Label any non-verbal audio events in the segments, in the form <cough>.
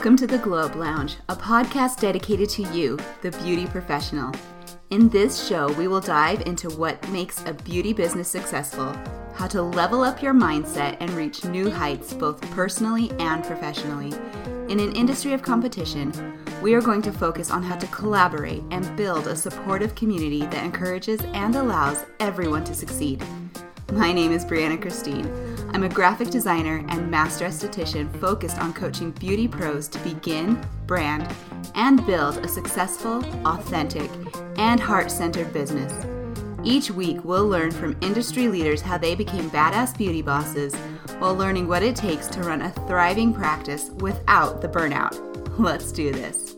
Welcome to the Glow Up Lounge, a podcast dedicated to you, the beauty professional. In this show, we will dive into what makes a beauty business successful, how to level up your mindset and reach new heights both personally and professionally. In an industry of competition, we are going to focus on how to collaborate and build a supportive community that encourages and allows everyone to succeed. My name is Briana Christine. I'm a graphic designer and master esthetician focused on coaching beauty pros to begin, brand, and build a successful, authentic, and heart centered business. Each week, we'll learn from industry leaders how they became badass beauty bosses while learning what it takes to run a thriving practice without the burnout. Let's do this.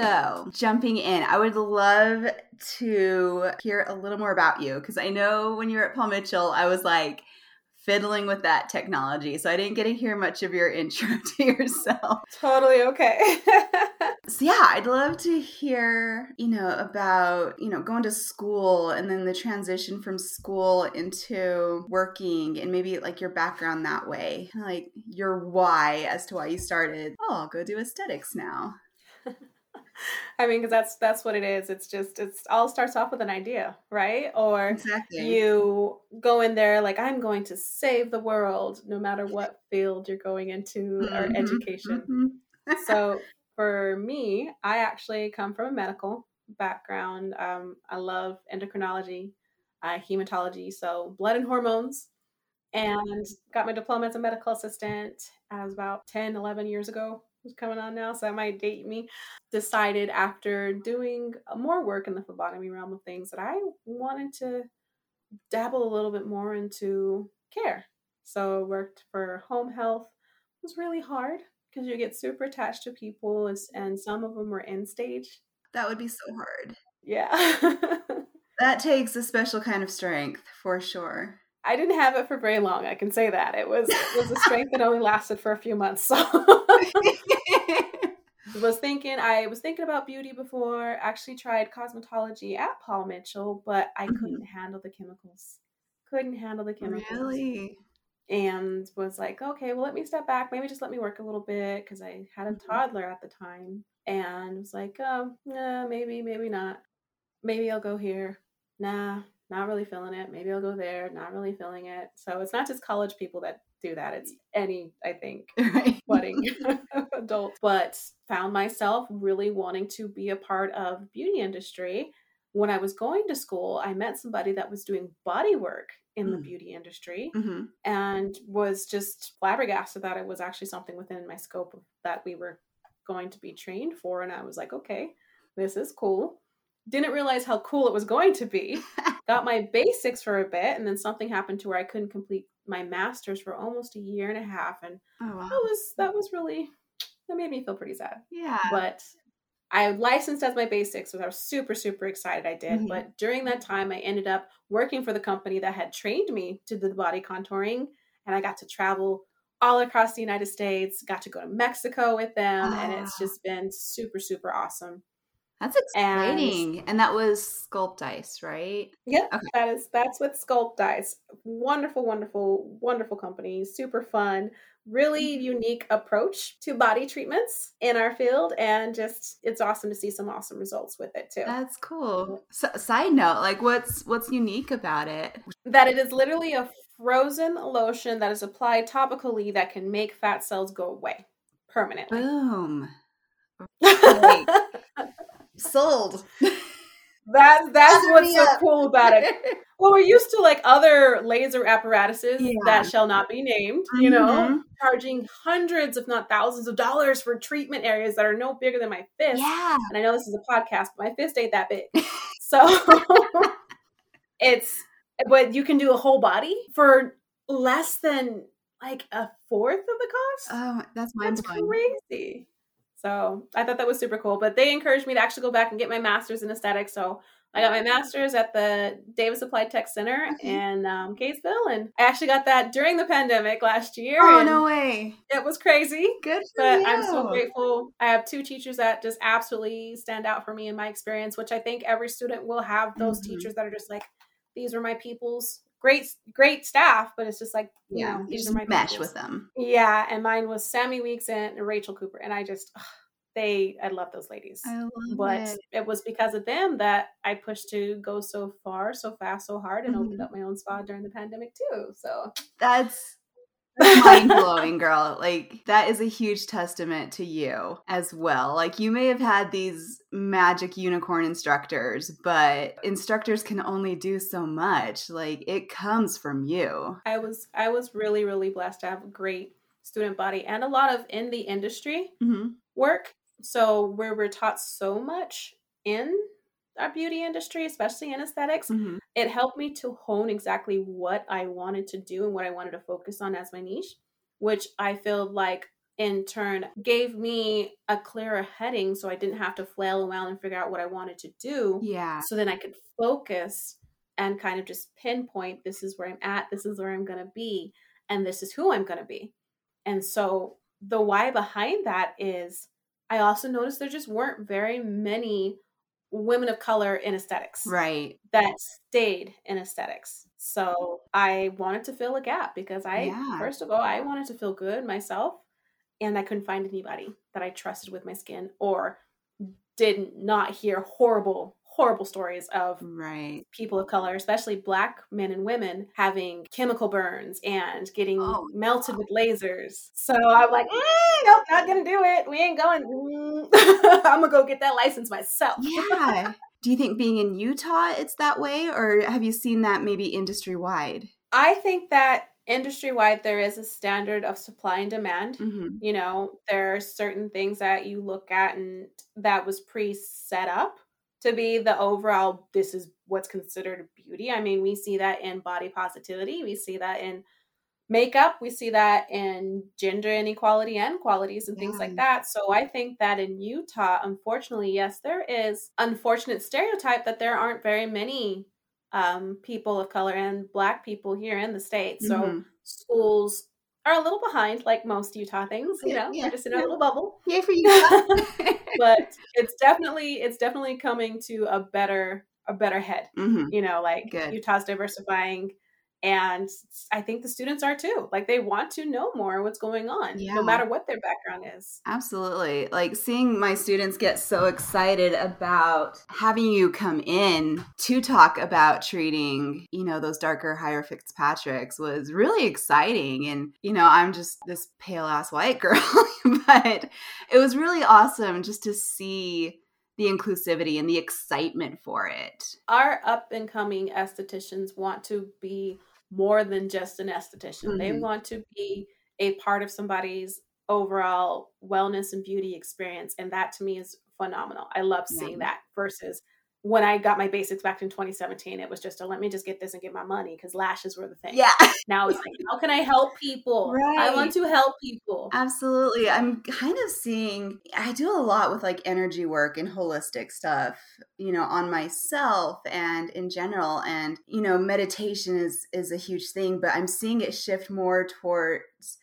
So, jumping in, I would love to hear a little more about you because I know when you were at Paul Mitchell, I was like fiddling with that technology. So I didn't get to hear much of your <laughs> intro to yourself. Totally okay. <laughs> so yeah, I'd love to hear, you know, about, you know, going to school and then the transition from school into working and maybe like your background that way. Like your why as to why you started, oh, I'll go do aesthetics now. I mean, because that's that's what it is. It's just it's all starts off with an idea, right? Or exactly. you go in there like I'm going to save the world, no matter what field you're going into mm-hmm. or education. Mm-hmm. so <laughs> for me, I actually come from a medical background. Um, I love endocrinology, uh, hematology, so blood and hormones, and got my diploma as a medical assistant. as about 10, 11 years ago who's coming on now, so that might date me, decided after doing uh, more work in the phlebotomy realm of things that I wanted to dabble a little bit more into care. So worked for home health. It was really hard because you get super attached to people and some of them were end stage. That would be so hard. Yeah. <laughs> that takes a special kind of strength for sure. I didn't have it for very long. I can say that it was it was a <laughs> strength that only lasted for a few months. So <laughs> <laughs> was thinking I was thinking about beauty before. Actually tried cosmetology at Paul Mitchell, but I mm-hmm. couldn't handle the chemicals. Couldn't handle the chemicals. Really? And was like, okay, well, let me step back. Maybe just let me work a little bit because I had a mm-hmm. toddler at the time, and was like, oh, nah, maybe, maybe not. Maybe I'll go here. Nah, not really feeling it. Maybe I'll go there, not really feeling it. So it's not just college people that do that. It's any, I think, <laughs> right. <laughs> budding <laughs> adult. But found myself really wanting to be a part of beauty industry. When I was going to school, I met somebody that was doing body work in mm. the beauty industry mm-hmm. and was just flabbergasted that it was actually something within my scope that we were going to be trained for. And I was like, okay, this is cool didn't realize how cool it was going to be. <laughs> Got my basics for a bit, and then something happened to where I couldn't complete my master's for almost a year and a half, and oh, wow. that was that was really that made me feel pretty sad. Yeah, but I licensed as my basics, which I was super super excited I did. Mm-hmm. But during that time, I ended up working for the company that had trained me to do the body contouring, and I got to travel all across the United States. Got to go to Mexico with them, and it's ah. just been super super awesome. That's exciting. And, and, that was SculptIce, right? Yeah, okay. that is that's with SculptIce. Wonderful, wonderful, wonderful company. Super fun. Really mm-hmm. unique approach to body treatments in our field, and just it's awesome to see some awesome results with it too. That's cool. So, side note, like what's what's unique about it? That it is literally a frozen lotion that is applied topically that can make fat cells go away permanently. Boom. <laughs> Sold. <laughs> That that's what's so cool about it. <laughs> Well, we're used to like other laser apparatuses yeah. that shall not be named, mm-hmm. you know, mm-hmm. charging hundreds, if not thousands of dollars for treatment areas that are no bigger than my fist. Yeah. And I know this is a podcast, but my fist ain't that big. <laughs> So it's but you can do a whole body for less than like a fourth of the cost. Oh, that's mind That's crazy. So I thought that was super cool. But they encouraged me to actually go back and get my master's in aesthetics. So I got my master's at the Davis Applied Tech Center mm-hmm. in um, Kaysville, and I actually got that during the pandemic last year. Oh no way! It was crazy. Good, but you. I'm so grateful. I have two teachers that just absolutely stand out for me in my experience, which I think every student will have those mm-hmm. teachers that are just like, these are my peoples. Great great staff, but it's just like you yeah, know, you just mesh with them. Yeah, and mine was Sammy Weeks and Rachel Cooper, and I just ugh, they I love those ladies. I love But it. it was because of them that I pushed to go so far, so fast, so hard, and opened Mhm. up my own spa during the pandemic too. So That's mind blowing, girl. Like, that is a huge testament to you as well. Like, you may have had these magic unicorn instructors, but instructors can only do so much. Like, it comes from you. I was I was really really blessed to have a great student body and a lot of in the industry hmm work. So where we're taught so much in our beauty industry, especially in aesthetics, hmm it helped me to hone exactly what I wanted to do and what I wanted to focus on as my niche, which I feel like in turn gave me a clearer heading so I didn't have to flail around and figure out what I wanted to do. Yeah. So then I could focus and kind of just pinpoint this is where I'm at, this is where I'm going to be, and this is who I'm going to be. And so the why behind that is I also noticed there just weren't very many women of color in aesthetics Right. that stayed in aesthetics. So I wanted to fill a gap because I, Yeah. first of all, I wanted to feel good myself and I couldn't find anybody that I trusted with my skin or did not hear horrible, horrible stories of Right. people of color, especially black men and women, having chemical burns and getting Oh, melted with lasers. So I'm like, mm, nope, not gonna do it. We ain't going. Mm. <laughs> I'm gonna go get that license myself. Yeah. <laughs> Do you think being in Utah it's that way, or have you seen that maybe industry wide? I think that industry wide there is a standard of supply and demand. hmm You know, there are certain things that you look at and that was pre set up to be the overall, this is what's considered beauty. I mean, we see that in body positivity, we see that in makeup, we see that in gender inequality and qualities and things Yeah. like that. So I think that in Utah, unfortunately, yes, there is unfortunate stereotype that there aren't very many um, people of color and black people here in the state. So Mhm. schools are a little behind, like most Utah things. You know, yeah, we're just in yeah. a little bubble. Yay for Utah! <laughs> <laughs> But it's definitely it's definitely coming to a better a better head. hmm You know, like Good. Utah's diversifying, and I think the students are too. Like they want to know more what's going on, Yeah. no matter what their background is. Absolutely. Like seeing my students get so excited about having you come in to talk about treating, you know, those darker, higher Fitzpatricks was really exciting. And, you know, I'm just this pale ass white girl, <laughs> but it was really awesome just to see the inclusivity and the excitement for it. Our up and coming estheticians want to be more than just an esthetician. They Mhm. want to be a part of somebody's overall wellness and beauty experience. And that to me is phenomenal. I love seeing Yeah. that versus when I got my basics back in 2017, it was just a let me just get this and get my money because lashes were the thing. Yeah. <laughs> Now it's like, how can I help people? Right. I want to help people. Absolutely. I'm kind of seeing, I do a lot with like energy work and holistic stuff, you know, on myself and in general. And, you know, meditation is, is a huge thing, but I'm seeing it shift more towards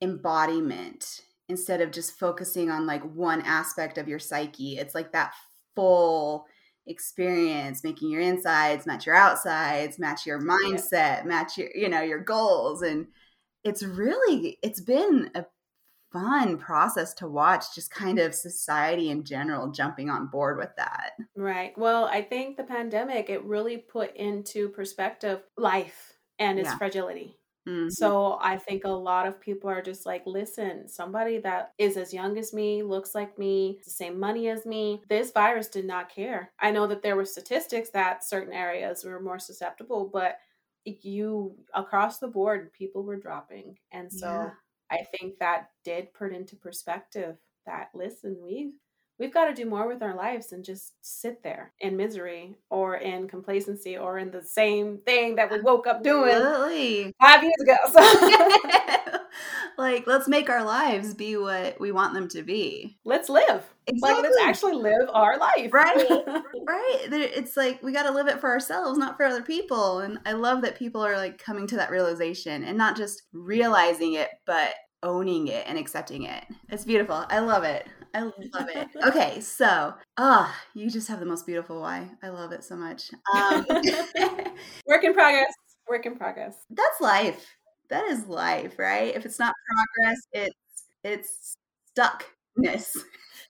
embodiment instead of just focusing on like one aspect of your psyche. It's like that full experience making your insides match your outsides match your mindset match your you know your goals and it's really it's been a fun process to watch just kind of society in general jumping on board with that Right. Well, I think the pandemic, it really put into perspective life and its Yeah. fragility. Mhm. So I think a lot of people are just like, listen, somebody that is as young as me, looks like me, the same money as me, this virus did not care. I know that there were statistics that certain areas were more susceptible, but you across the board, people were dropping. And so Yeah. I think that did put into perspective that listen, we've we've got to do more with our lives than just sit there in misery or in complacency or in the same thing that we woke up doing Absolutely. five years ago. So <laughs> <laughs> like let's make our lives be what we want them to be let's live. Like let's actually live our life. Right. <laughs> right it's like we got to live it for ourselves not for other people and i love that people are like coming to that realization and not just realizing it but owning it and accepting it it's beautiful i love it i love it okay so ah you just have the most beautiful why i love it so much um, <laughs> Work in progress. Work in progress. That's life. That is life, right? If it's not progress, it's it's stuckness.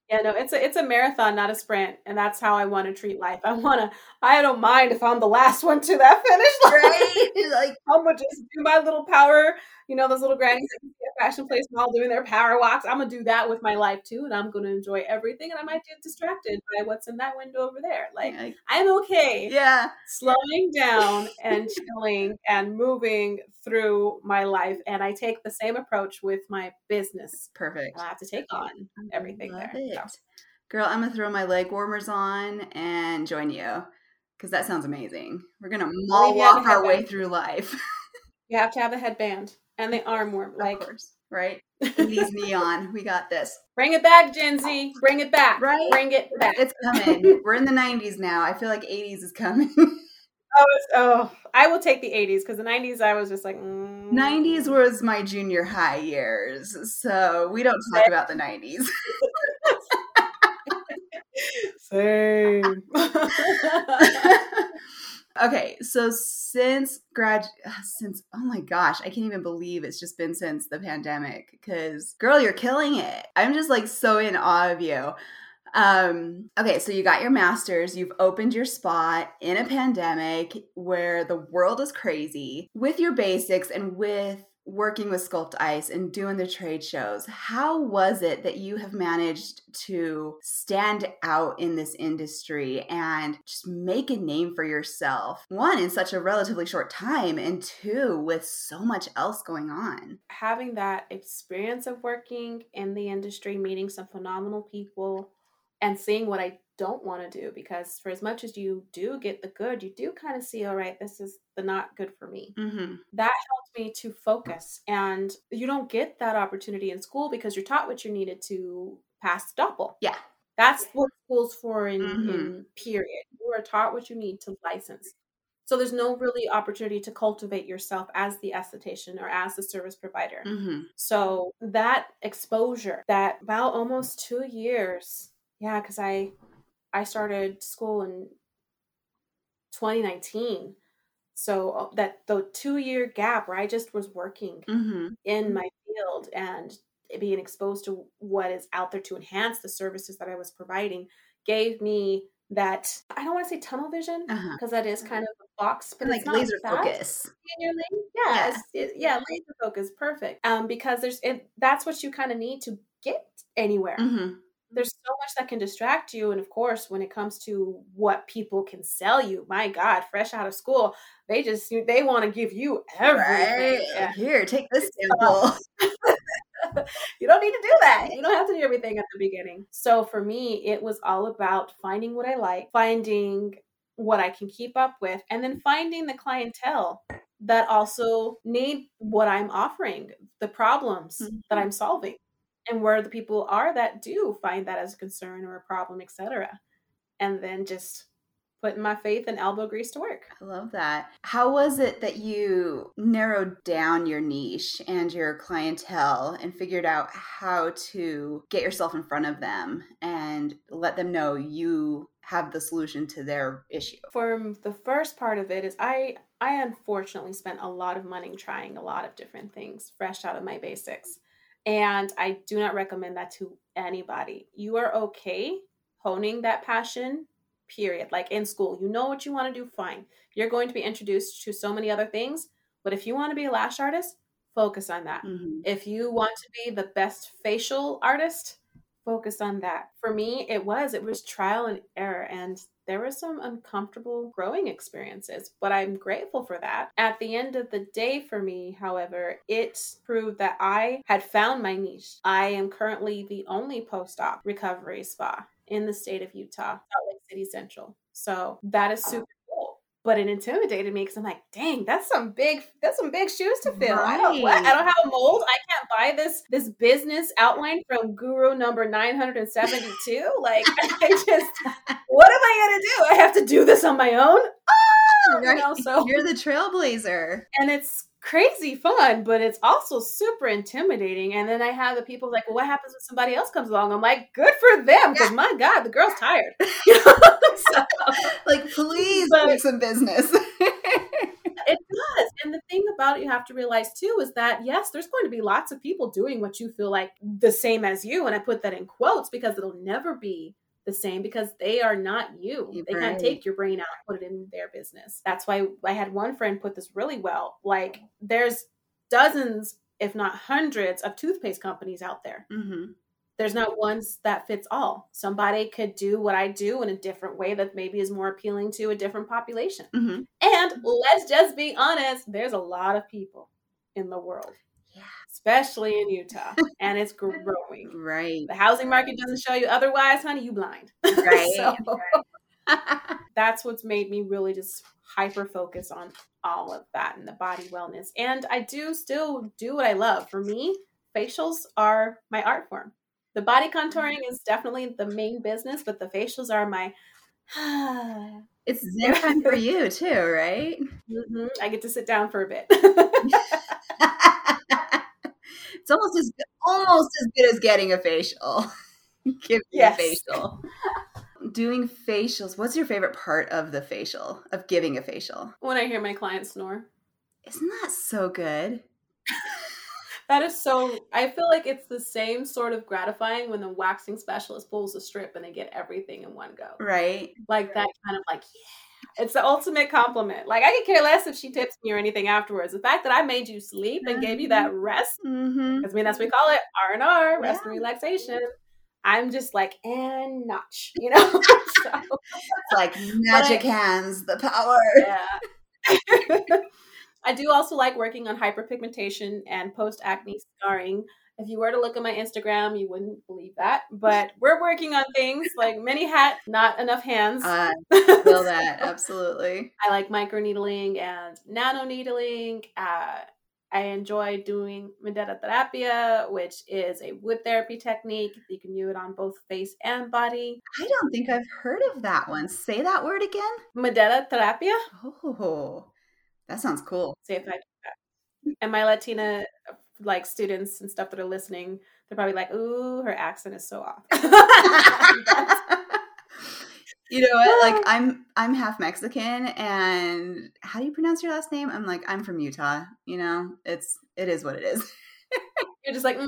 Yeah, no, it's a it's a marathon, not a sprint, and that's how I want to treat life. I want to. I don't mind if I'm the last one to that <laughs> finish line. Right? <laughs> Like I'm gonna just do my little power. You know, those little grannies at fashion place all doing their power walks. I'm gonna do that with my life too, and I'm gonna enjoy everything. And I might get distracted by what's in that window over there. Like like, I'm okay yeah. slowing down and chilling and moving through my life. And I take the same approach with my business. Perfect. I have to take on everything Love there. it. So. Girl, I'm gonna throw my leg warmers on and join you. Because that sounds amazing. We're gonna mall Maybe I have walk our way through life. <laughs> You have to have the headband and the arm warm. Like, of course. Right? <laughs> 80s neon. We got this. bring it back, Gen Z. Bring it back. Right? Bring it back. It's coming. <laughs> We're in the 90s now. I feel like 80s is coming. Oh, oh, I will take the 80s because the 90s I was just like, mm. 90s was my junior high years. So we don't talk about the 90s. Same. <laughs> okay, so since grad <sighs> since oh my gosh, I can't even believe it's just been since the pandemic cuz girl, you're killing it. I'm just like so in awe of you. Um okay, so you got your masters, you've opened your spot in a pandemic where the world is crazy with your basics and with working with SculptIce and doing the trade shows, how was it that you have managed to stand out in this industry and just make a name for yourself? One, in such a relatively short time, and two, with so much else going on. Having that experience of working in the industry, meeting some phenomenal people, and seeing what I don't want to do because for as much as you do get the good, you do kind of see, all right, this is the not good for me. Mm-hmm. that helped me to focus and you don't get that opportunity in school because you're taught what you needed to pass the DOPL Yeah. that's what school's for in, Mhm. in period you are taught what you need to license so there's no really opportunity to cultivate yourself as the esthetician or as the service provider Mm-hmm. so that exposure that about almost two years yeah because i i started school in 2019 so uh, that the two year gap where i just was working Mm-hmm. in my field and being exposed to what is out there to enhance the services that i was providing gave me that i don't want to say tunnel vision Uh-huh. because that is kind of a box but like laser that focus. in your lane. Yeah, Yeah. it- yeah, laser focus, perfect. Um, because there's it. That's what you kind of need to get anywhere. Mm-hmm. There's so much that can distract you, and of course, when it comes to what people can sell you, my God, fresh out of school, they just they want to give you everything. Right. Yeah. Here, take this sample. <laughs> <laughs> you don't need to do that. You don't have to do everything at the beginning. So for me, it was all about finding what I like, finding what I can keep up with, and then finding the clientele that also need what I'm offering, the problems that mm-hmm. I'm solving, and where the people are that do find that as a concern or a problem, etc. And then just putting my faith and elbow grease to work. I love that. How was it that you narrowed down your niche and your clientele and figured out how to get yourself in front of them and let them know you have the solution to their issue? for the first part of it is I I unfortunately spent a lot of money trying a lot of different things fresh out of my basics. And I do not recommend that to anybody. You are okay honing that passion, period. Like in school, you know what you want to do, fine. You're going to be introduced to so many other things, but if you want to be a lash artist, focus on that. Mhm. If you want to be the best facial artist, focus on that. For me, it was it was trial and error and there were some uncomfortable growing experiences, but I'm grateful for that. At the end of the day for me, however, it proved that I had found my niche. I am currently the only post-op recovery spa in the state of Utah, Salt Lake City Central. So, that is super but it intimidated me because I'm like, dang, that's some big, that's some big shoes to fill. I don't, what? I don't have a mold. I can't buy this this business outline from Guru number 972. Like, <laughs> I just, what am I gonna do? I have to do this on my own. Ah, you know, so You're the trailblazer. and it's crazy fun, but it's also super intimidating. And then I have the people like, well, what happens when somebody else comes along? I'm like, good for them, because my God, the girl's tired. You <laughs> know? <laughs> so, Like, please But- make some business. <laughs> it does. And the thing about it you have to realize too is that yes, there's going to be lots of people doing what you feel like the same as you. And I put that in quotes because it'll never be the same because they are not you. They Right. can't take your brain out and put it in their business. That's why I had one friend put this really well. Like there's dozens, if not hundreds, of toothpaste companies out there. Mm-hmm. There's not one that fits all. Somebody could do what I do in a different way that maybe is more appealing to a different population. Mm-hmm. And let's just be honest, there's a lot of people in the world. Especially in Utah, and it's growing. Right. The housing market doesn't show you otherwise, honey, you blind. <laughs> Right. so <laughs> that's what's made me really just hyper focus on all of that and the body wellness. And I do still do what I love. For me, facials are my art form. The body contouring is definitely the main business, but the facials are my <sighs> it's zen for you too, right? Mhm. I get to sit down for a bit. <laughs> it's almost as almost as good as getting a facial. <laughs> Giving Yes. a facial. Doing facials. What's your favorite part of the facial? Of giving a facial? when I hear my clients snore. Isn't that so good? <laughs> That is so. I feel like it's the same sort of gratifying when the waxing specialist pulls a strip and they get everything in one go. Right? Like that kind of like, yeah. It's the ultimate compliment. Like I could care less if she tips me or anything afterwards. The fact that I made you sleep and gave you that rest, Mm-hmm. because I mean that's what we call it R and R, rest and relaxation. I'm just like and notch, you know. <laughs> so, It's like magic hands, the power. yeah. <laughs> I do also like working on hyperpigmentation and post acne scarring. If you were to look at my Instagram, you wouldn't believe that. But <laughs> we're working on things like many hat, not enough hands. Uh, <laughs> feel that absolutely. I like micro needling and nano needling. Uh, I enjoy doing Medeta Terapia, which is a wood therapy technique. You can do it on both face and body. I don't think I've heard of that one. Say that word again. Medeta Terapia. Oh, that sounds cool. See if I do that. And my Latina like students and stuff that are listening, they're probably like, "Ooh, her accent is so off." <laughs> you know what? Like <laughs> I'm I'm half Mexican and how do you pronounce your last name? I'm like I'm from Utah, you know? It's it is what it is. You're just like, mm,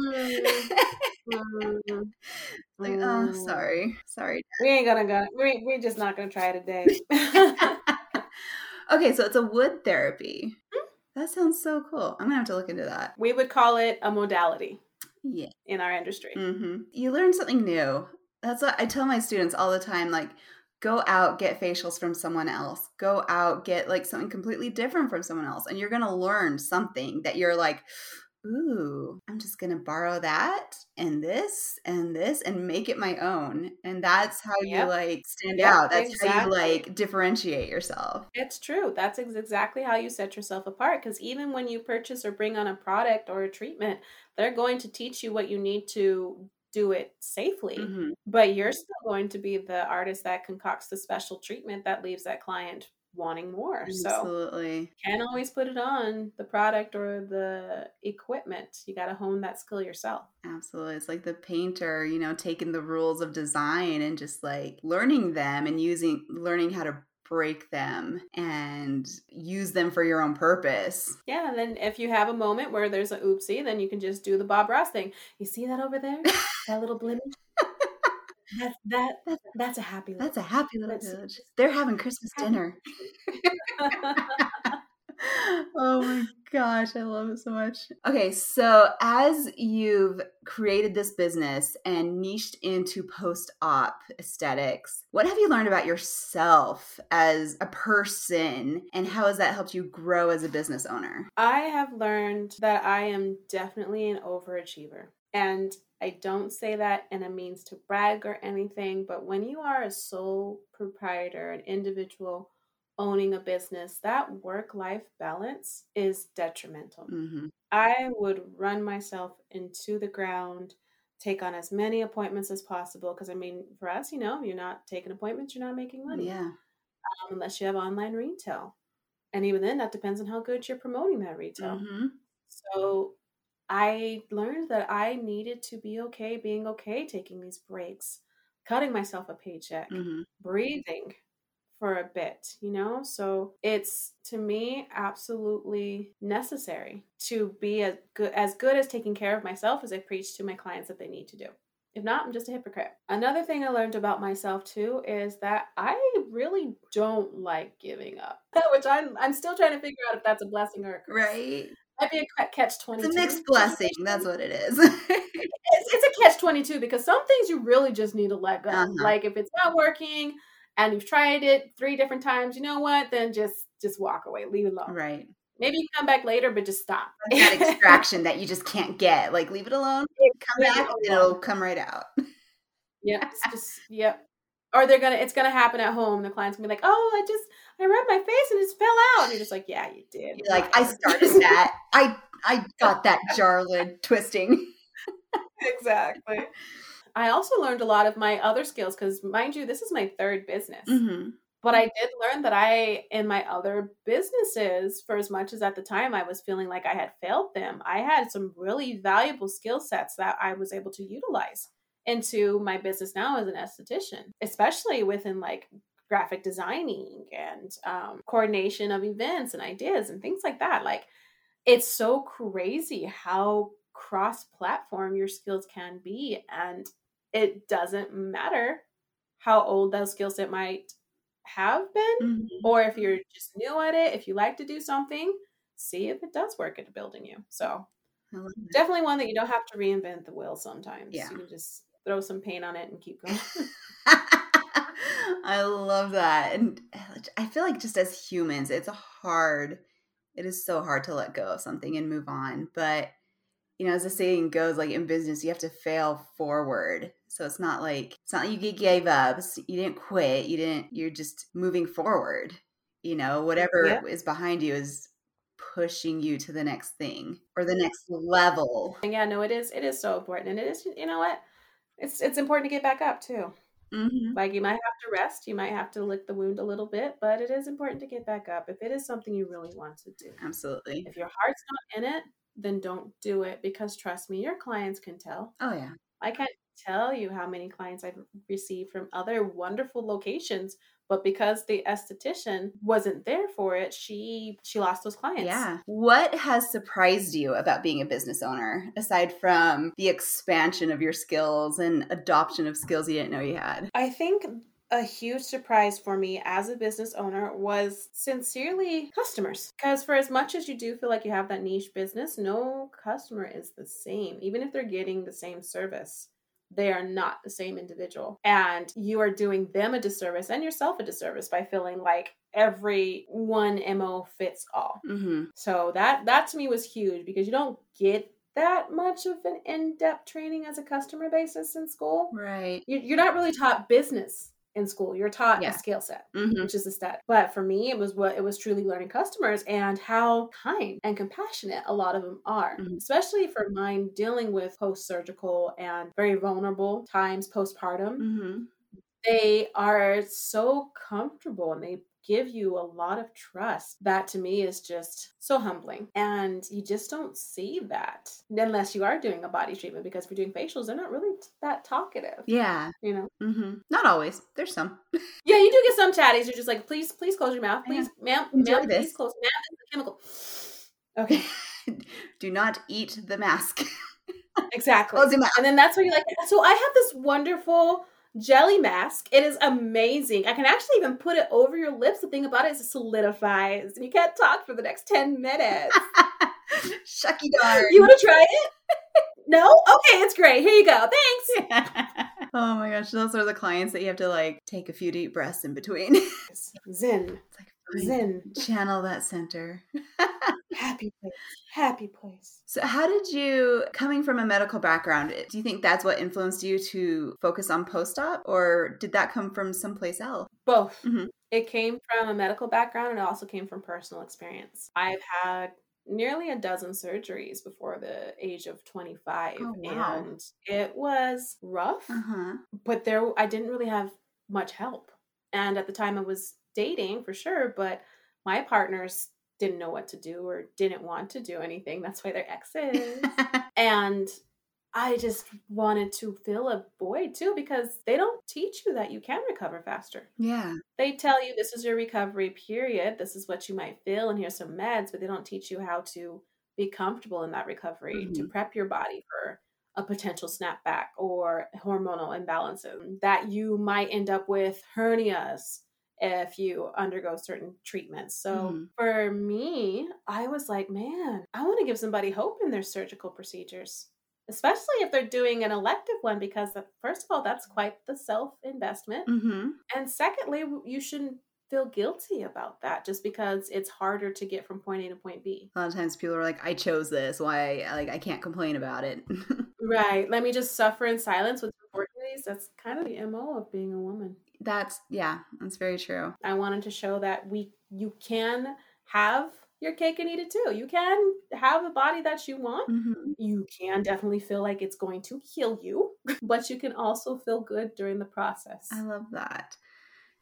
mm, <laughs> like oh, mm. sorry. Sorry. We ain't gonna go. We we're just not gonna try it today. okay, so it's a wood therapy. That sounds so cool. I'm going to have to look into that. we would call it a modality Yeah. in our industry. hmm You learn something new. That's what I tell my students all the time. Like, go out, get facials from someone else. Go out, get like something completely different from someone else. And you're going to learn something that you're like, ooh, I'm just going to borrow that and this and this and make it my own. And that's how you like stand Yep, out. That's how you like differentiate yourself. It's true. That's ex- exactly how you set yourself apart. Because even when you purchase or bring on a product or a treatment, they're going to teach you what you need to do it safely. Mhm. But you're still going to be the artist that concocts the special treatment that leaves that client wanting more. So Absolutely. can't always put it on the product or the equipment. You got to hone that skill yourself. Absolutely. It's like the painter, you know, taking the rules of design and just like learning them and using, learning how to break them and use them for your own purpose. Yeah, and then if you have a moment where there's a oopsie, then you can just do the Bob Ross thing. You see that over there? <laughs> That little blemish? That's that that's a happy little That's a happy little Let's- village. They're having Christmas <laughs> dinner. <laughs> oh my gosh, I love it so much. Okay, so as you've created this business and niched into post op aesthetics, what have you learned about yourself as a person and how has that helped you grow as a business owner? I have learned that I am definitely an overachiever. And I don't say that in a means to brag or anything, but when you are a sole proprietor, an individual owning a business, that work life balance is detrimental. hmm I would run myself into the ground, take on as many appointments as possible. Because, I mean, for us, you know, you're not taking appointments, you're not making money Yeah. um, unless you have online retail. And even then, that depends on how good you're promoting that retail. hmm So I learned that I needed to be okay being okay taking these breaks, cutting myself a paycheck, hmm breathing for a bit, you know? So it's to me absolutely necessary to be as good as good as taking care of myself as I preach to my clients that they need to do. If not, I'm just a hypocrite. Another thing I learned about myself too is that I really don't like giving up, <laughs> which I'm I'm still trying to figure out if that's a blessing or a curse. Right. Might be a catch twenty. It's a mixed blessing. That's what it is. <laughs> it's, it's a catch twenty two because some things you really just need to let go. Uh-huh. Like if it's not working and you've tried it three different times, you know what? Then just just walk away, leave it alone. right. Maybe you come back later, but just stop. That <laughs> extraction that you just can't get. Like leave it alone. Come back, alone. it'll come right out. <laughs> It's just yep. Or they're gonna it's gonna happen at home. The client's gonna be like, Oh, I just I rubbed my face and it fell out. And you're just like, Yeah, you did. You're like, I started that. I I got that jar lid twisting. exactly. I also learned a lot of my other skills because mind you, this is my third business. Mm-hmm. But I did learn that I, in my other businesses, for as much as at the time I was feeling like I had failed them, I had some really valuable skill sets that I was able to utilize into my business now as an esthetician, especially within like graphic designing and um, coordination of events and ideas and things like that. Like, it's so crazy how cross platform your skills can be. And it doesn't matter how old those skill set might have been Mm-hmm. or if you're just new at it, if you like to do something, see if it does work at building you. So that. definitely one that you don't have to reinvent the wheel sometimes. Yeah. You can just throw some paint on it and keep going. <laughs> I love that. And I feel like just as humans, it's hard. It is so hard to let go of something and move on. But, you know, as the saying goes, like in business, you have to fail forward. So it's not like it's not like you gave up. You didn't quit. You didn't. You're just moving forward. You know, whatever Yeah. is behind you is pushing you to the next thing or the next level. yeah, no, it is it is so important. And it is you know what? It's it's important to get back up too. Hmm Like you might have to rest, you might have to lick the wound a little bit, but it is important to get back up if it is something you really want to do. Absolutely. If your heart's not in it, then don't do it because trust me, your clients can tell. Oh yeah. I can't tell you how many clients I've received from other wonderful locations, but because the esthetician wasn't there for it, she she lost those clients. Yeah. What has surprised you about being a business owner aside from the expansion of your skills and adoption of skills you didn't know you had? I think a huge surprise for me as a business owner was sincerely customers. Because for as much as you do feel like you have that niche business, no customer is the same. Even if they're getting the same service, they are not the same individual. And you are doing them a disservice and yourself a disservice by feeling like every one MO fits all. Mm-hmm. So that that to me was huge because you don't get that much of an in-depth training as a customer basis in school Right. you- you're not really taught business in school. You're taught Yeah. a skill set, Mm-hmm. which is a stat. But for me, it was what it was truly learning customers and how kind and compassionate a lot of them are, Mhm. especially for mine dealing with post surgical and very vulnerable times postpartum. Mm-hmm. They are so comfortable and they give you a lot of trust. That to me is just so humbling. And you just don't see that unless you are doing a body treatment because if you're doing facials, they're not really that talkative. Yeah. You know, Mm-hmm. Not always. There's some. <laughs> Yeah, you do get some chatties. You're just like, please, please close your mouth. Please, ma'am, Enjoy ma'am, this. please close. Ma'am, this chemical. <sighs> Okay, <laughs> Do not eat the mask. <laughs> exactly. Close your mouth. And then that's where you're like, so I have this wonderful jelly mask. It is amazing. I can actually even put it over your lips. The thing about it is it solidifies, and you can't talk for the next ten minutes. <laughs> Shucky darn. you want to try it? No? Okay, it's great. Here you go. Thanks. <laughs> oh my gosh, those are the clients that you have to like take a few deep breaths in between. <laughs> Zen. it's like zen, channel that center. <laughs> happy place, happy place. So, how did you, coming from a medical background, do you think that's what influenced you to focus on post op, or did that come from someplace else? Both. Mhm. It came from a medical background and it also came from personal experience. I've had nearly a dozen surgeries before the age of 25 Oh, wow. and it was rough, Uh huh. but there I didn't really have much help. And at the time I was dating for sure, but my partners didn't know what to do or didn't want to do anything. That's why they're exes. <laughs> and I just wanted to fill a void too because they don't teach you that you can recover faster. Yeah. They tell you this is your recovery period, this is what you might feel, and here's some meds, but they don't teach you how to be comfortable in that recovery, mm-hmm. to prep your body for a potential snapback or hormonal imbalances, that you might end up with hernias if you undergo certain treatments. So mm-hmm. for me, I was like, man, I want to give somebody hope in their surgical procedures especially if they're doing an elective one because first of all that's quite the self investment mm-hmm. and secondly you shouldn't feel guilty about that just because it's harder to get from point a to point b a lot of times people are like i chose this why like i can't complain about it <laughs> right let me just suffer in silence with that's kind of the mo of being a woman that's yeah that's very true i wanted to show that we you can have your cake and eat it too. You can have a body that you want. Mm-hmm. You can definitely feel like it's going to kill you, <laughs> but you can also feel good during the process. I love that.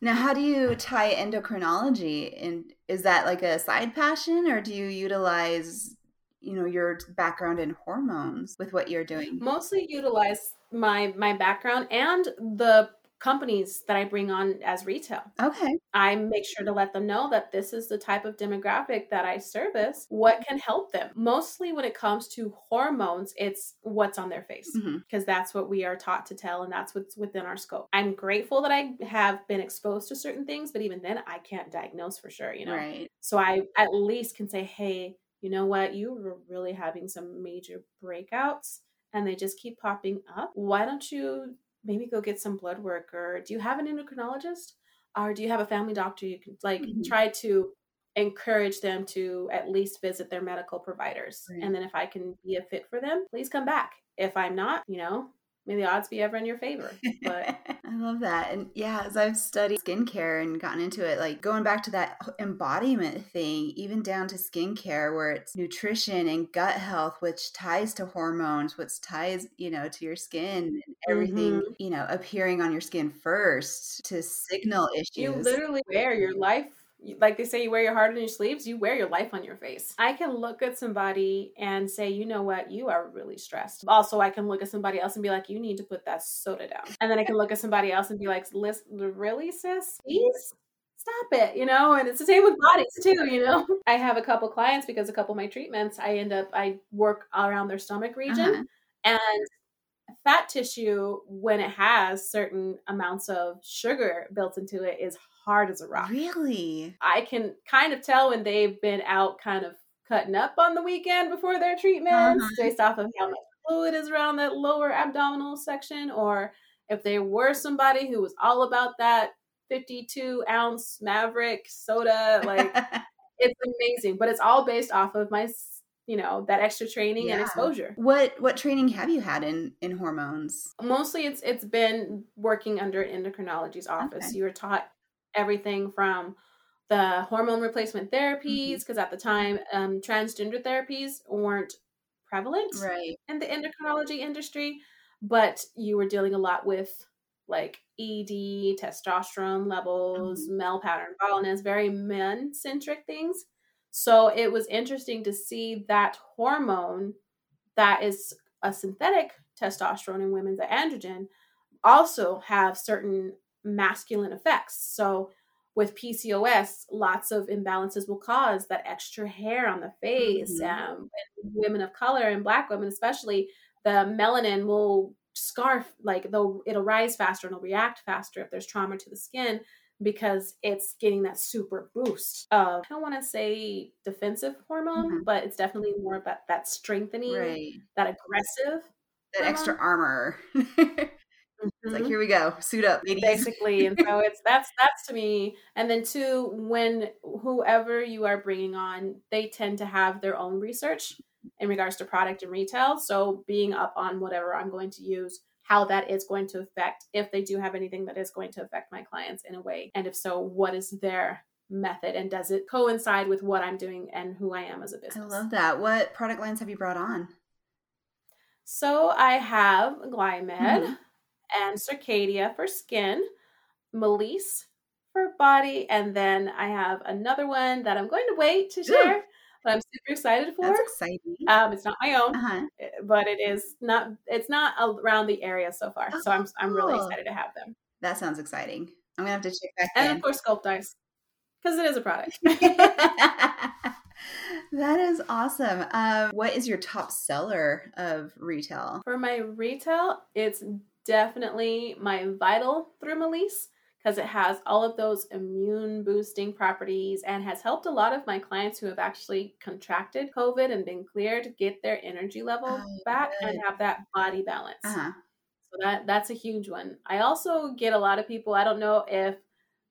Now, how do you tie endocrinology? And is that like a side passion, or do you utilize, you know, your background in hormones with what you're doing? Mostly utilize my my background and the companies that I bring on as retail. Okay. I make sure to let them know that this is the type of demographic that I service, what can help them. Mostly when it comes to hormones, it's what's on their face because mm-hmm. that's what we are taught to tell and that's what's within our scope. I'm grateful that I have been exposed to certain things, but even then I can't diagnose for sure, you know. Right. So I at least can say, "Hey, you know what? You were really having some major breakouts." And they just keep popping up. Why don't you maybe go get some blood work or do you have an endocrinologist or do you have a family doctor you can like mm-hmm. try to encourage them to at least visit their medical providers right. and then if i can be a fit for them please come back if i'm not you know may the odds be ever in your favor. But <laughs> I love that. And yeah, as I've studied skincare and gotten into it, like going back to that embodiment thing, even down to skincare where it's nutrition and gut health, which ties to hormones, which ties, you know, to your skin and everything, mm-hmm. you know, appearing on your skin first to signal issues. You literally wear your life like they say you wear your heart on your sleeves you wear your life on your face. I can look at somebody and say you know what? You are really stressed. Also i can look at somebody else and be like you need to put that soda down. And then i can look at somebody else and be like really sis? Please? Stop it you know? And it's the same with bodies too you know? <laughs> I have a couple clients because a couple of my treatments i end up i work around their stomach region uh-huh. and fat tissue when it has certain amounts of sugar built into it is hard as a rock. Really? I can kind of tell when they've been out kind of cutting up on the weekend before their treatments uh-huh. based off of how much fluid is around that lower abdominal section or if they were somebody who was all about that 52 ounce Maverik soda like <laughs> it's amazing but it's all based off of my you know that extra training yeah. and exposure what what training have you had in in hormones mostly it's it's been working under endocrinology's office okay. you were taught everything from the hormone replacement therapies, because mm-hmm. at the time, um, transgender therapies weren't prevalent right. in the endocrinology industry, but you were dealing a lot with like ED, testosterone levels, mm-hmm. male pattern baldness, very men centric things. So it was interesting to see that hormone that is a synthetic testosterone in women's androgen also have certain masculine effects. So with PCOS, lots of imbalances will cause that extra hair on the face. Mm-hmm. Um, women of color and Black women, especially, the melanin will scarf like though it'll rise faster and it'll react faster if there's trauma to the skin because it's getting that super boost of I don't want to say defensive hormone, mm-hmm. but it's definitely more about that strengthening, right. that aggressive, that hormone. extra armor. <laughs> It's mm-hmm. like here we go, suit up, ladies. Basically, and so <laughs> it's that's that's to me. And then two, when whoever you are bringing on, they tend to have their own research in regards to product and retail. So being up on whatever I'm going to use, how that is going to affect, if they do have anything that is going to affect my clients in a way, and if so, what is their method and does it coincide with what I'm doing and who I am as a business? I love that. What product lines have you brought on? So I have Glymed. Mm-hmm and Circadia for skin, Melise for body, and then I have another one that I'm going to wait to share. that I'm super excited for. That's exciting. Um, it's not my own, Uh-huh. eh, but it is not. It's not around the area so far. So I'm I'm really Oh. excited to have them, That sounds exciting. I'm gonna have to check back and in. of course SculptIce because it is a product. <laughs> that is awesome. Um, what is your top seller of retail? For my retail, it's definitely my Vital through Melise because it has all of those immune boosting properties and has helped a lot of my clients who have actually contracted COVID and been cleared get their energy level Oh, back good. and have that body balance. Uh-huh. So that that's a huge one. I also get a lot of people. I don't know if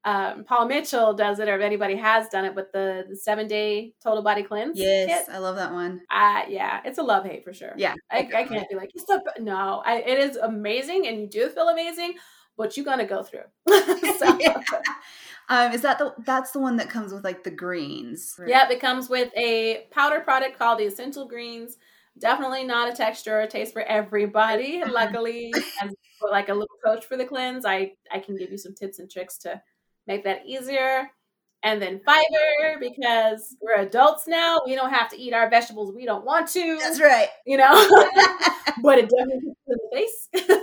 um, Paul Mitchell does it or if anybody has done it, but the, the seven day total body cleanse. Yes, kit. I love that one. Uh, yeah, it's a love hate for sure. Yeah, I, I can't be like, it's the, no, I, it is amazing and you do feel amazing, but you're to go through. <laughs> <laughs> so, um, is that the that's the one that comes with like the greens? Yep, it comes with a powder product called the Essential Greens. Definitely not a texture or taste for everybody. <laughs> Luckily, as like a little coach for the cleanse, I I can give you some tips and tricks to make that easier. And then fiber because we're adults now. We don't have to eat our vegetables we don't want to. That's right. You know, <laughs> but it definitely hits in the face.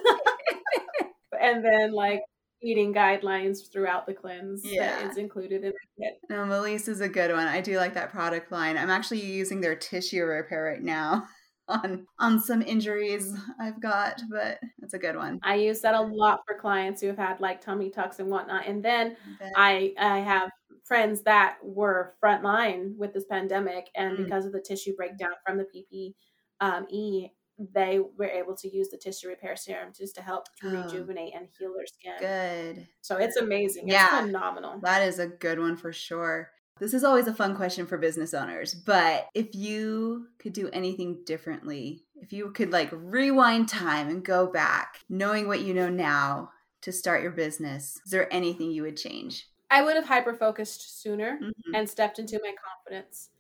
<laughs> and then like eating guidelines throughout the cleanse Yeah. that is included in the kit. No, Melise is a good one. I do like that product line. I'm actually using their tissue repair right now on on some injuries I've got, but it's a good one. I use that a lot for clients who have had like tummy tucks and whatnot. And then But- I I have friends that were frontline with this pandemic, and Mm. because of the tissue breakdown from the PPE, um, E, they were able to use the tissue repair serum just to help to Oh. rejuvenate and heal their skin. good. So it's amazing. It's Yeah. phenomenal. That is a good one for sure. This is always a fun question for business owners, but if you could do anything differently, if you could like rewind time and go back, knowing what you know now to start your business, is there anything you would change? I would have hyper focused sooner Mhm. and stepped into my confidence.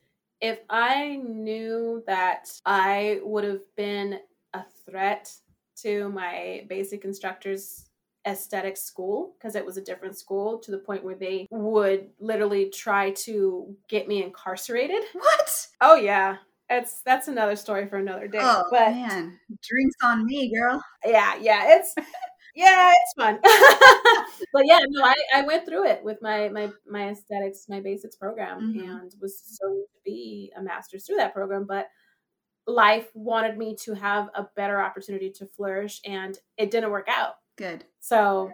If I knew that I would have been a threat to my basic instructor's aesthetic school, because it was a different school to the point where they would literally try to get me incarcerated. <laughs> What? Oh yeah. It's that's another story for another day. Oh but man, drinks on me, girl. yeah, yeah, it's <laughs> yeah, it's fun. <laughs> but yeah, no, I, I went through it with my my my aesthetics, my basics program, Mhm. and was so to be a master's through that program. But life wanted me to have a better opportunity to flourish, and it didn't work out. Good. So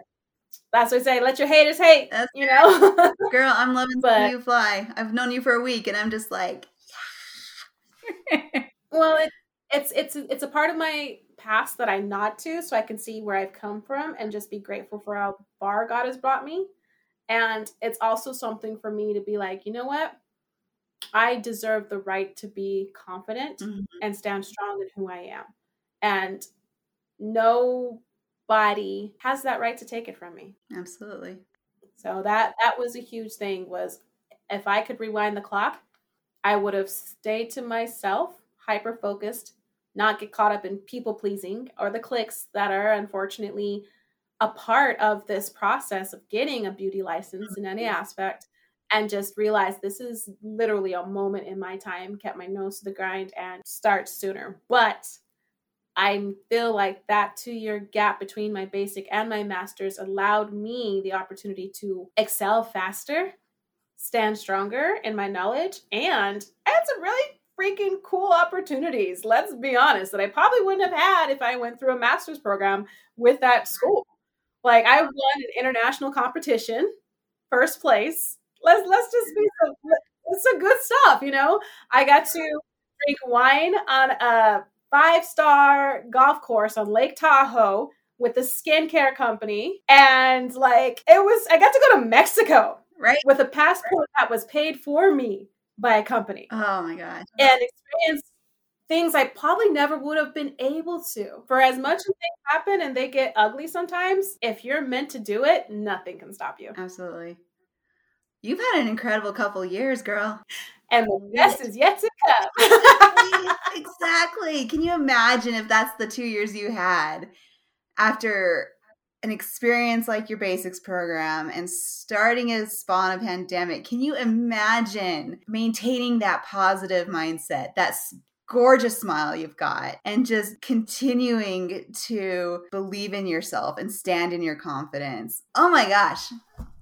that's what I say: let your haters hate. That's you know. <laughs> Girl, I'm loving But- you fly. I've known you for a week and I'm just like, <laughs> Well, it, it's it's it's a part of my past that I nod to, so I can see where I've come from and just be grateful for how far God has brought me. And it's also something for me to be like, you know what? I deserve the right to be confident Mhm. and stand strong in who I am, and nobody has that right to take it from me. absolutely. So that that was a huge thing was if I could rewind the clock, I would have stayed to myself, hyper focused, not get caught up in people pleasing or the clicks that are unfortunately a part of this process of getting a beauty license in any mm-hmm. aspect and just realize this is literally a moment in my time, kept my nose to the grind and start sooner. But I feel like that two year gap between my basic and my master's allowed me the opportunity to excel faster, stand stronger in my knowledge, and had some really freaking cool opportunities. Let's be honest, that I probably wouldn't have had if I went through a master's program with that school. Like I won an international competition, first place. Let's let's just be so it's some good stuff, you know. I got to drink wine on a five star golf course on Lake Tahoe with a skincare company. And like, it was, I got to go to Mexico Right? with a passport that was paid for me by a company Oh my gosh. and experience things I probably never would have been able to. For as much as things happen and they get ugly sometimes, if you're meant to do it, nothing can stop you. Absolutely. You've had an incredible couple years, girl. And the best is yet to come. <laughs> exactly. Can you imagine if that's the two years you had after an experience like your basics program and starting a spawn a pandemic, can you imagine maintaining that positive mindset, that gorgeous smile you've got, and just continuing to believe in yourself and stand in your confidence? Oh my gosh.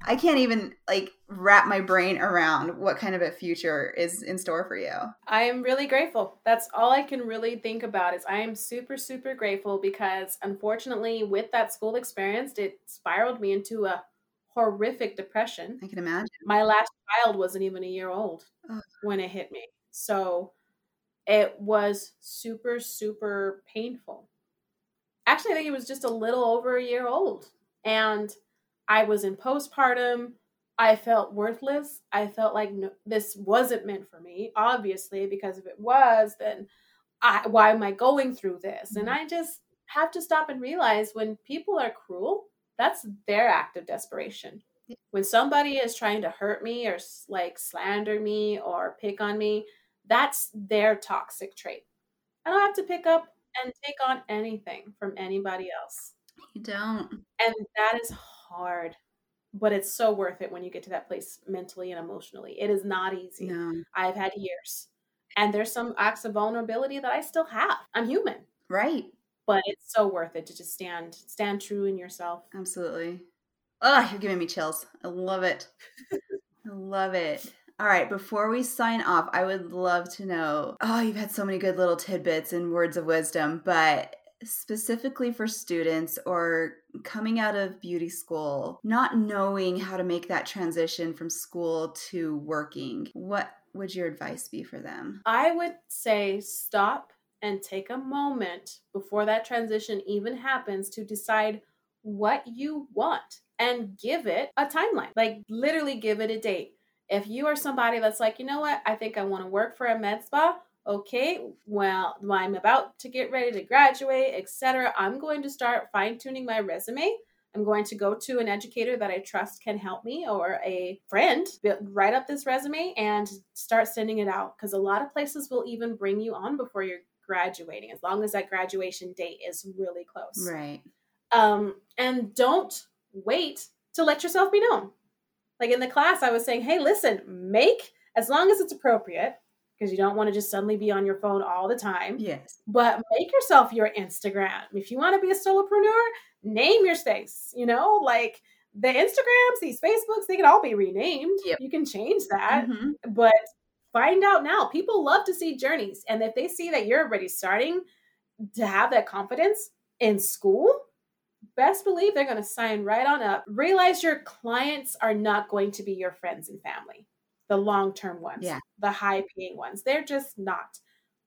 I can't even like wrap my brain around what kind of a future is in store for you. I am really grateful. That's all I can really think about is I am super super grateful because unfortunately with that school experience it spiraled me into a horrific depression. I can imagine. My last child wasn't even a year old oh. when it hit me. So it was super super painful. Actually, I think it was just a little over a year old and I was in postpartum. I felt worthless. I felt like no, this wasn't meant for me, obviously, because if it was, then I, why am I going through this? And mm-hmm. I just have to stop and realize when people are cruel, that's their act of desperation. When somebody is trying to hurt me or like slander me or pick on me, that's their toxic trait. I don't have to pick up and take on anything from anybody else. You don't. And that is hard, but it's so worth it when you get to that place mentally and emotionally. It is not easy. No. I've had years. And there's some acts of vulnerability that I still have. I'm human. Right. But it's so worth it to just stand stand true in yourself. Absolutely. Oh, you're giving me chills. I love it. I love it. All right, before we sign off, I would love to know. Oh, you've had so many good little tidbits and words of wisdom, but specifically for students or coming out of beauty school, not knowing how to make that transition from school to working, what would your advice be for them? I would say stop and take a moment before that transition even happens to decide what you want and give it a timeline. Like, literally, give it a date. If you are somebody that's like, you know what, I think I want to work for a med spa, okay, well, I'm about to get ready to graduate, etc. I'm going to start fine tuning my resume. I'm going to go to an educator that I trust can help me or a friend write up this resume and start sending it out because a lot of places will even bring you on before you're graduating as long as that graduation date is really close. Right. Um, and don't wait to let yourself be known. Like in the class, I was saying, hey, listen, make as long as it's appropriate, because you don't want to just suddenly be on your phone all the time. Yes. But make yourself your Instagram. If you want to be a solopreneur, name your space. You know, like the Instagrams, these Facebooks, they can all be renamed. Yep. You can change that. Mm-hmm. But find out now. People love to see journeys. And if they see that you're already starting to have that confidence in school, best believe they're going to sign right on up. Realize your clients are not going to be your friends and family the long term ones, yeah. the high paying ones. They're just not.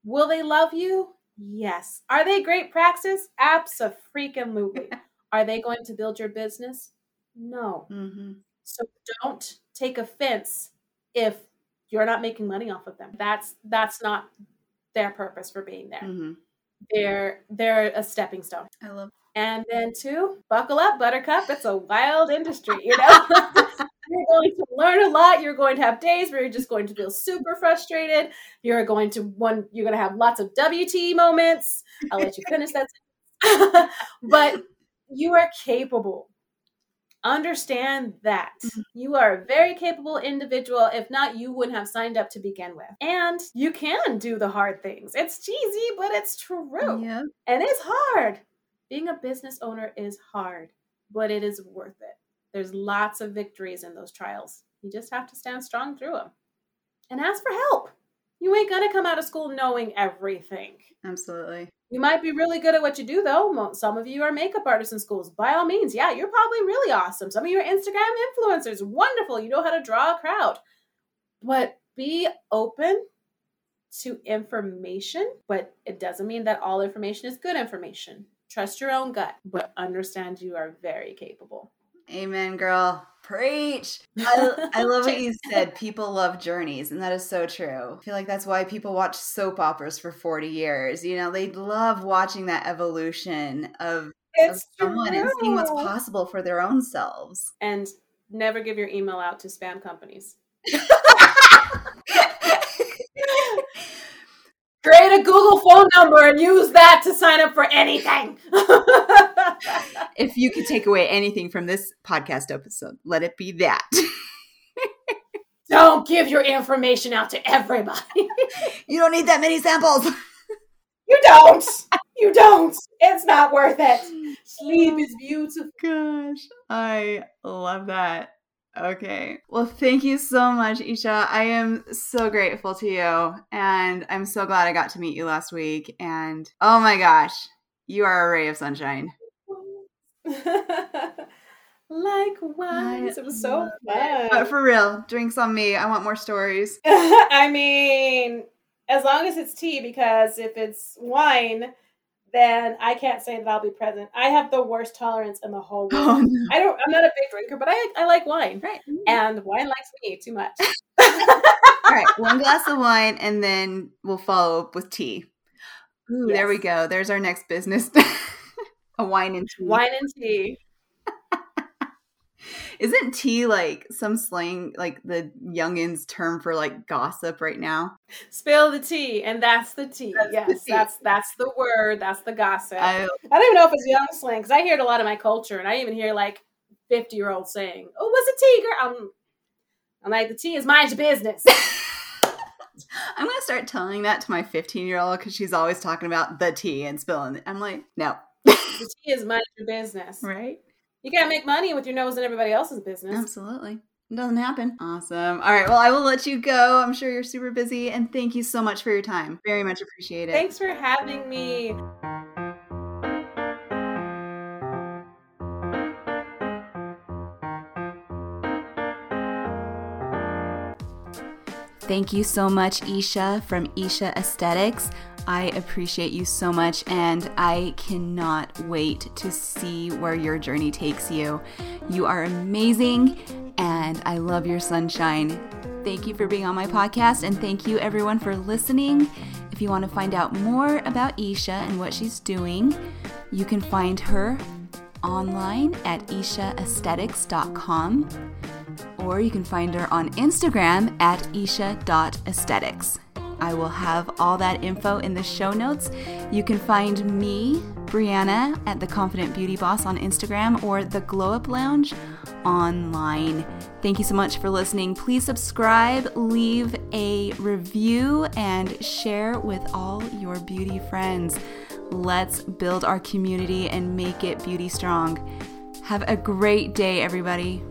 Will they love you? Yes. Are they great praxis? Absolutely. <laughs> Are they going to build your business? No. Mm-hmm. So don't take offense if you're not making money off of them. That's that's not their purpose for being there. Mm-hmm. They're they're a stepping stone. I love. And then two, buckle up, Buttercup. It's a wild industry, you <laughs> know. <laughs> You're going to learn a lot. You're going to have days where you're just going to feel super frustrated. You're going to one. You're going to have lots of WT moments. I'll let you finish that. <laughs> but you are capable. Understand that mm-hmm. you are a very capable individual. If not, you wouldn't have signed up to begin with. And you can do the hard things. It's cheesy, but it's true. Yeah. And it's hard. Being a business owner is hard, but it is worth it. There's lots of victories in those trials. You just have to stand strong through them and ask for help. You ain't gonna come out of school knowing everything. Absolutely. You might be really good at what you do, though. Some of you are makeup artists in schools. By all means, yeah, you're probably really awesome. Some of you are Instagram influencers. Wonderful. You know how to draw a crowd. But be open to information, but it doesn't mean that all information is good information. Trust your own gut, but understand you are very capable. Amen, girl. Preach. <laughs> I, I love what you said. <laughs> People love journeys, and that is so true. I feel like that's why people watch soap operas for 40 years. You know, they love watching that evolution of, of someone true. and seeing what's possible for their own selves. And never give your email out to spam companies. <laughs> Create a Google phone number and use that to sign up for anything. <laughs> if you could take away anything from this podcast episode, let it be that. <laughs> don't give your information out to everybody. <laughs> you don't need that many samples. You don't. You don't. It's not worth it. Sleep oh is beautiful. Gosh, I love that. Okay. Well, thank you so much, Isha. I am so grateful to you. And I'm so glad I got to meet you last week. And oh my gosh, you are a ray of sunshine. <laughs> Likewise. It was so fun. But for real, drinks on me. I want more stories. <laughs> I mean, as long as it's tea, because if it's wine, then I can't say that I'll be present. I have the worst tolerance in the whole <laughs> oh, world. Oh, no. I don't. I'm not a big drinker, but I I like wine, right? Mm-hmm. And wine likes me too much. <laughs> All right, one glass of wine, and then we'll follow up with tea. Ooh, yes. there we go. There's our next business. <laughs> a wine and tea. Wine and tea. Isn't tea like some slang, like the youngins' term for like gossip right now? Spill the tea, and that's the tea. That's yes, the tea. that's that's the word. That's the gossip. I, I don't even know if it's young slang because I hear it a lot in my culture, and I even hear like fifty year old saying, "Oh, what's a tea, girl?" I'm, I'm like, the tea is mind your business. <laughs> I'm gonna start telling that to my 15 year old because she's always talking about the tea and spilling. It. I'm like, no. the tea is mind your business, right? You can't make money with your nose in everybody else's business. Absolutely. It doesn't happen. Awesome. All right. Well, I will let you go. I'm sure you're super busy. And thank you so much for your time. Very much appreciate it. Thanks for having me. Thank you so much, Isha from Isha Esthetics. I appreciate you so much, and I cannot wait to see where your journey takes you. You are amazing, and I love your sunshine. Thank you for being on my podcast, and thank you everyone for listening. If you want to find out more about Isha and what she's doing, you can find her online at ishaaesthetics.com or you can find her on Instagram at isha.aesthetics. I will have all that info in the show notes. You can find me, Briana, at The Confident Beauty Boss on Instagram or The Glow Up Lounge online. Thank you so much for listening. Please subscribe, leave a review, and share with all your beauty friends. Let's build our community and make it beauty strong. Have a great day, everybody.